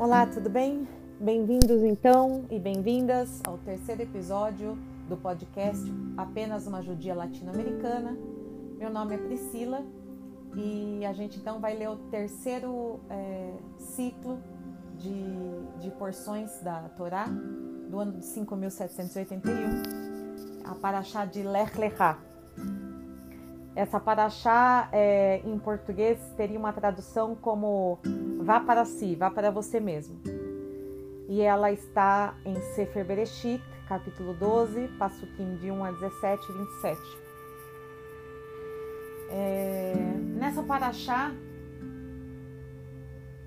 Olá, tudo bem? Bem-vindos então e bem-vindas ao terceiro episódio do podcast Apenas uma Judia Latino-Americana. Meu nome é Priscila e a gente então vai ler o terceiro é, ciclo de, de porções da Torá do ano de 5781, a Paraxá de Lech Lechá. Essa Paraxá é, em português teria uma tradução como Vá para si, vá para você mesmo. E ela está em Sefer Bereshit, capítulo 12, Passuquim de 1 a 17 e 27. É, nessa paraxá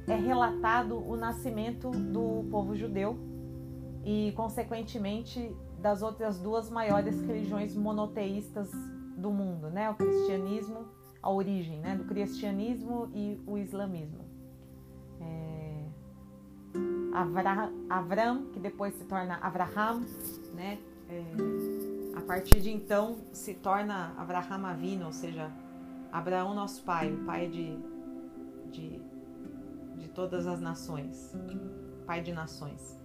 é relatado o nascimento do povo judeu e, consequentemente, das outras duas maiores religiões monoteístas do mundo, né? O cristianismo, a origem, né? Do cristianismo e o islamismo. É... Avra... Avram, que depois se torna Avraham, né? É... A partir de então se torna Avraham Avino, ou seja, Abraão nosso pai, o pai de, de, de todas as nações, pai de nações.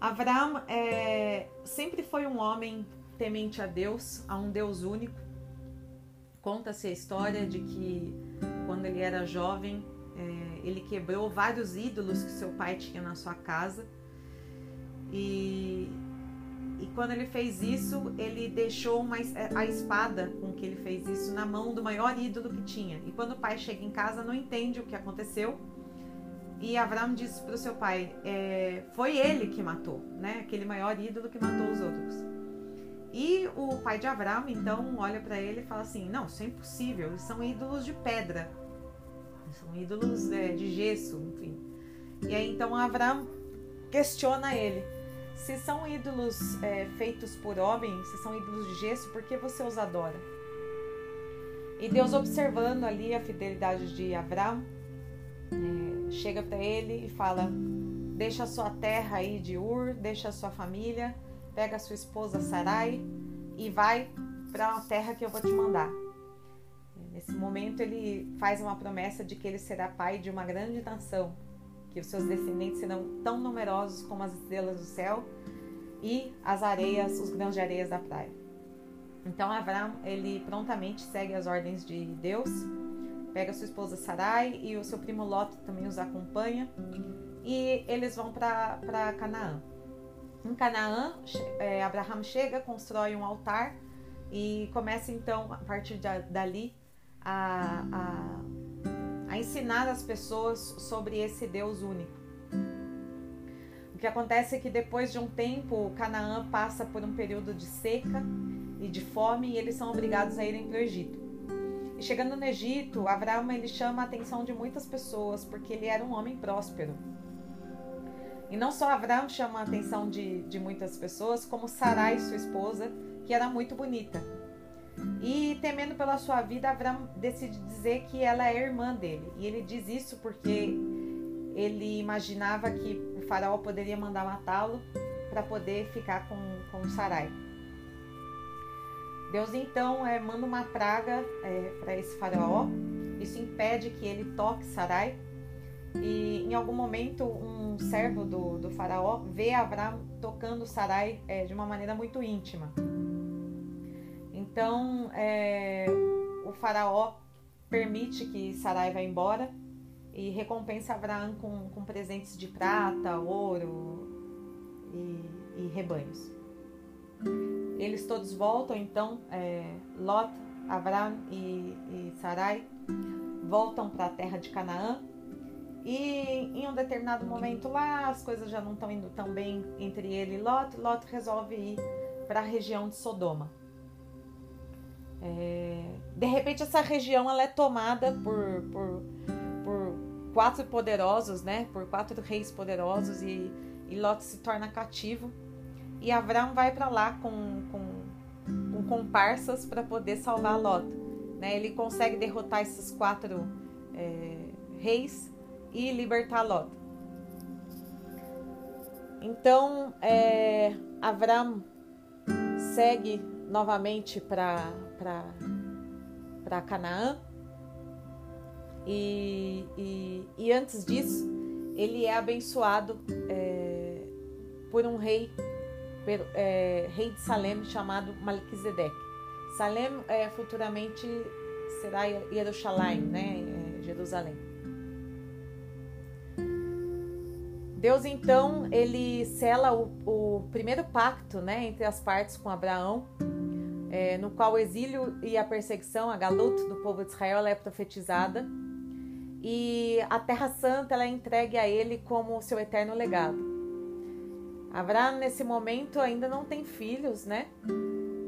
Avram é, sempre foi um homem temente a Deus, a um Deus único. Conta-se a história de que quando ele era jovem, é, ele quebrou vários ídolos que seu pai tinha na sua casa. E, e quando ele fez isso, ele deixou uma, a espada com que ele fez isso na mão do maior ídolo que tinha. E quando o pai chega em casa, não entende o que aconteceu e Avram disse para o seu pai: é, foi ele que matou, né? Aquele maior ídolo que matou os outros. E o pai de Avram então olha para ele e fala assim: não, isso é impossível. São ídolos de pedra, são ídolos é, de gesso, enfim. E aí então Avram questiona ele: se são ídolos é, feitos por homens, se são ídolos de gesso, por que você os adora? E Deus observando ali a fidelidade de Avram, é, chega para ele e fala: Deixa a sua terra aí de Ur, deixa a sua família, pega sua esposa Sarai e vai para a terra que eu vou te mandar. Nesse momento, ele faz uma promessa de que ele será pai de uma grande nação, que os seus descendentes serão tão numerosos como as estrelas do céu e as areias, os grãos de areias da praia. Então, Abraão, ele prontamente segue as ordens de Deus pega sua esposa Sarai e o seu primo Lot também os acompanha e eles vão para Canaã. Em Canaã, é, Abraham chega, constrói um altar e começa então, a partir dali, a, a, a ensinar as pessoas sobre esse Deus único. O que acontece é que depois de um tempo, Canaã passa por um período de seca e de fome e eles são obrigados a irem para o Egito. E chegando no Egito, Abraão ele chama a atenção de muitas pessoas porque ele era um homem próspero. E não só Abraão chama a atenção de, de muitas pessoas, como Sarai, sua esposa, que era muito bonita. E temendo pela sua vida, Abraão decide dizer que ela é irmã dele. E ele diz isso porque ele imaginava que o faraó poderia mandar matá-lo para poder ficar com, com Sarai. Deus então é, manda uma praga é, para esse faraó. Isso impede que ele toque Sarai. E em algum momento um servo do, do faraó vê Abraão tocando Sarai é, de uma maneira muito íntima. Então é, o faraó permite que Sarai vá embora e recompensa Abraão com, com presentes de prata, ouro e, e rebanhos. Eles todos voltam, então, é, Lot, Abraão e, e Sarai voltam para a terra de Canaã. E em um determinado momento lá, as coisas já não estão indo tão bem entre ele e Lot. Lot resolve ir para a região de Sodoma. É, de repente, essa região ela é tomada por, por, por quatro poderosos, né? Por quatro reis poderosos e, e Lot se torna cativo e Avram vai para lá com, com, com comparsas para poder salvar Lot. Né? Ele consegue derrotar esses quatro é, reis e libertar Lot. Então, é, Avram segue novamente para Canaã. E, e, e, antes disso, ele é abençoado é, por um rei, per, é, rei de Salem chamado Melquisedeque. Salem é, futuramente será Jerusalém, né? É, Jerusalém. Deus então ele sela o, o, primeiro pacto, né, entre as partes com Abraão, é, no qual o exílio e a perseguição, a galuta do povo de Israel é profetizada e a Terra Santa ela é entregue a ele como seu eterno legado. Abraão nesse momento ainda não tem filhos, né?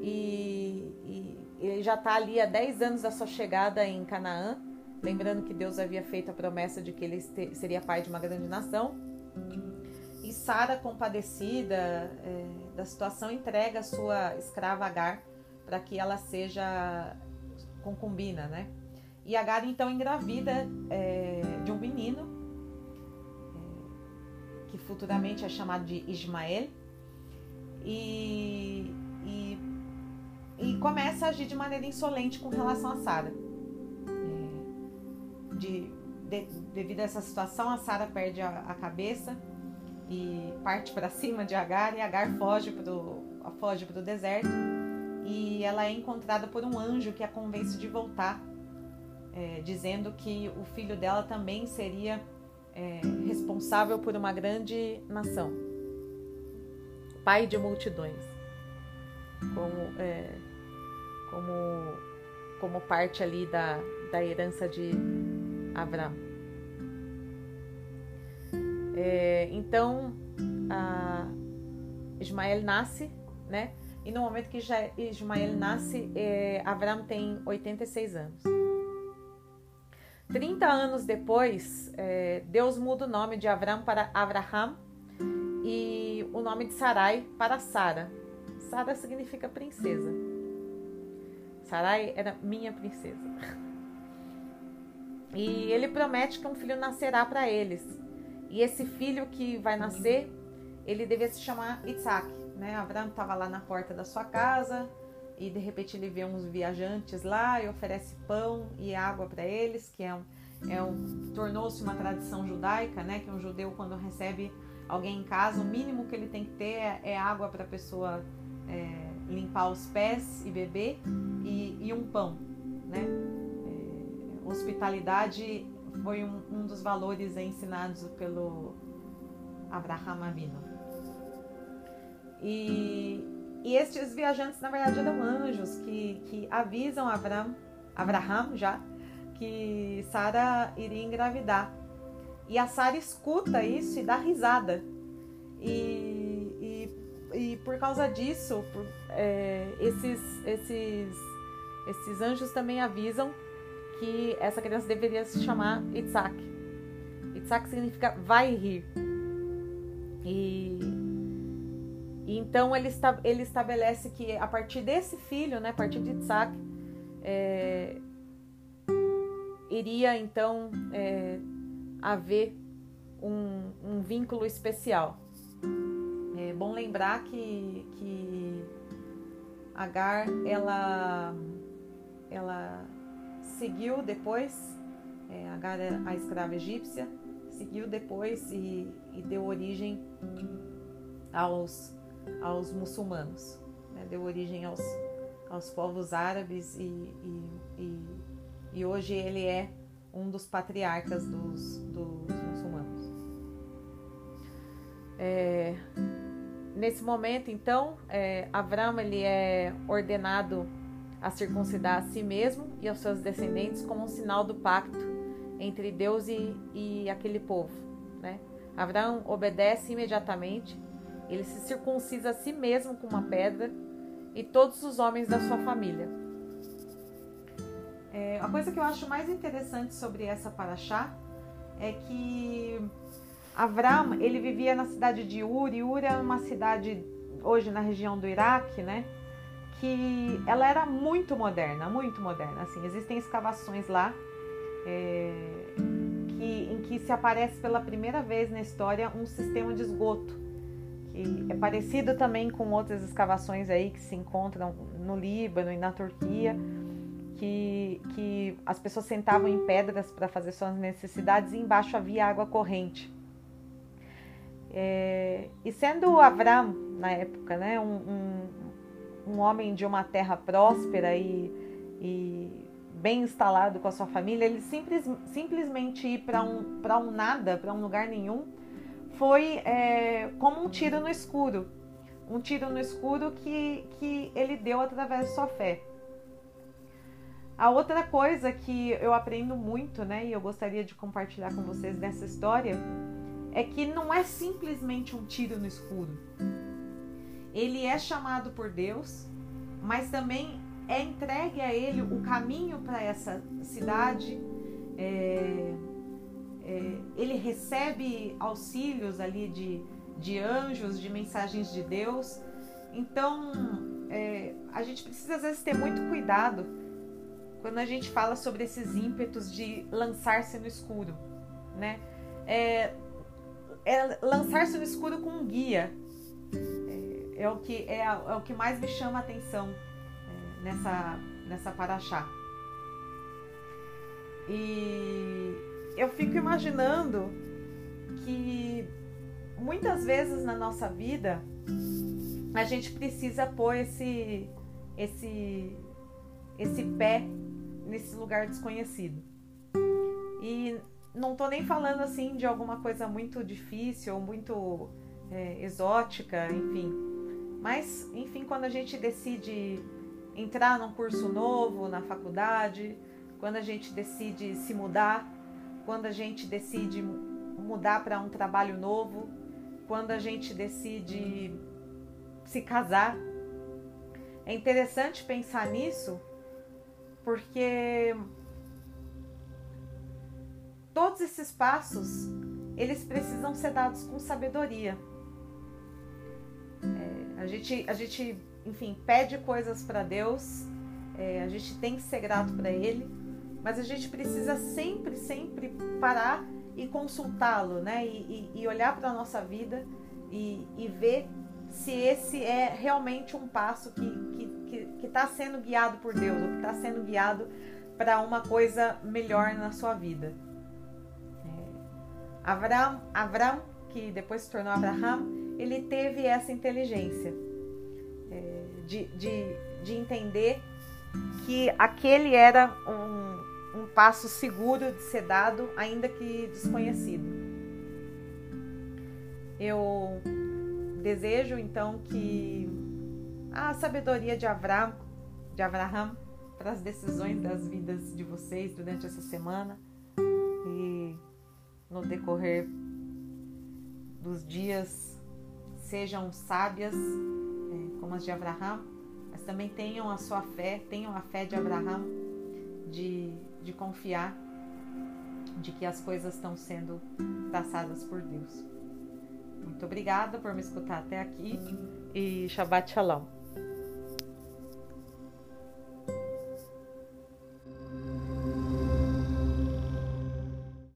E, e ele já está ali há 10 anos da sua chegada em Canaã, lembrando que Deus havia feito a promessa de que ele seria pai de uma grande nação. E Sara, compadecida é, da situação, entrega sua escrava Agar para que ela seja concubina, né? E Agar então engravida é, de um menino, é, que futuramente é chamado de Ismael, e, e, e, começa a agir de maneira insolente com relação a Sara. É, de, de, devido a essa situação, a Sara perde a, a, cabeça e parte para cima de Agar, e Agar foge para o foge deserto. E ela é encontrada por um anjo que a convence de voltar é, dizendo que o filho dela também seria é, responsável por uma grande nação, pai de multidões, como, é, como, como parte ali da, da herança de Abraão. É, então, Ismael nasce, né? E no momento que Ismael nasce, é, Abraão tem 86 anos. 30 anos depois, é, Deus muda o nome de Avram para Abraham e o nome de Sarai para Sara. Sara significa princesa. Sarai era minha princesa. E ele promete que um filho nascerá para eles. E esse filho que vai nascer, ele devia se chamar Isaac. Né? Abraão estava lá na porta da sua casa, e de repente ele vê uns viajantes lá e oferece pão e água para eles, que é um, é um tornou-se uma tradição judaica, né? Que um judeu quando recebe alguém em casa, o mínimo que ele tem que ter é, é água para a pessoa é, limpar os pés e beber e, e um pão, né? Hospitalidade foi um, um dos valores ensinados pelo Abraham Avino. E e estes viajantes, na verdade, eram anjos que, que avisam Abraão, Abraham já, que Sara iria engravidar. E a Sara escuta isso e dá risada. E, e, e por causa disso, por, é, esses, esses, esses anjos também avisam que essa criança deveria se chamar Isaac. Isaac significa vai rir. E e então ele, ele estabelece que a partir desse filho, né, a partir de Isaac, é, iria então é, haver um, um, vínculo especial. É bom lembrar que, que Agar ela, ela seguiu depois, é, Agar, é a escrava egípcia, seguiu depois e, e deu origem aos aos muçulmanos, né? deu origem aos, aos povos árabes e, e, e, e, hoje ele é um dos patriarcas dos, dos muçulmanos. É, nesse momento, então, é, ele é ordenado a circuncidar a si mesmo e aos seus descendentes como um sinal do pacto entre Deus e, e aquele povo. Né? Abraão obedece imediatamente ele se circuncisa a si mesmo com uma pedra e todos os homens da sua família. É, a coisa que eu acho mais interessante sobre essa paraxá é que Avram ele vivia na cidade de Ur, e Ur é uma cidade hoje na região do Iraque, né? Que ela era muito moderna, muito moderna. Assim, existem escavações lá é, que, em que se aparece pela primeira vez na história um sistema de esgoto e é parecido também com outras escavações aí que se encontram no Líbano e na Turquia, que, que as pessoas sentavam em pedras para fazer suas necessidades e embaixo havia água corrente. É, e sendo Avram, na época, né, um, um, um homem de uma terra próspera e, e, bem instalado com a sua família, ele simples, simplesmente ir para um, um nada, para um lugar nenhum, foi é, como um tiro no escuro. Um tiro no escuro que, que ele deu através da sua fé. A outra coisa que eu aprendo muito, né, e eu gostaria de compartilhar com vocês dessa história, é que não é simplesmente um tiro no escuro. Ele é chamado por Deus, mas também é entregue a ele o caminho para essa cidade. É, é, ele recebe auxílios ali de, de anjos, de mensagens de Deus. Então, é, a gente precisa às vezes ter muito cuidado quando a gente fala sobre esses ímpetos de lançar-se no escuro, né? É, é lançar-se no escuro com um guia. É, o que é, é, o que mais me chama a atenção é, nessa nessa paraxá. E eu fico imaginando que muitas vezes na nossa vida a gente precisa pôr esse esse esse pé nesse lugar desconhecido. E não tô nem falando assim de alguma coisa muito difícil ou muito é, exótica, enfim. Mas, enfim, quando a gente decide entrar num curso novo na faculdade, quando a gente decide se mudar, quando a gente decide mudar para um trabalho novo, quando a gente decide se casar. É interessante pensar nisso porque todos esses passos eles precisam ser dados com sabedoria. É, a gente, a gente, enfim, pede coisas para Deus, é, a gente tem que ser grato para Ele, mas a gente precisa sempre, sempre parar e consultá-lo, né? E, e, e olhar para a nossa vida e, e, ver se esse é realmente um passo que está tá sendo guiado por Deus, ou que está sendo guiado para uma coisa melhor na sua vida. Avram, Avram, que depois se tornou Abraham, ele teve essa inteligência é, de, de, de entender que aquele era um, um passo seguro de ser dado, ainda que desconhecido. Eu desejo então que a sabedoria de Avram, de Abraham, para as decisões das vidas de vocês durante essa semana no decorrer dos dias sejam sábias, é, como as de Abraão, mas também tenham a sua fé, tenham a fé de Abraão de, de confiar de que as coisas estão sendo traçadas por Deus. Muito obrigada por me escutar até aqui e Shabbat Shalom.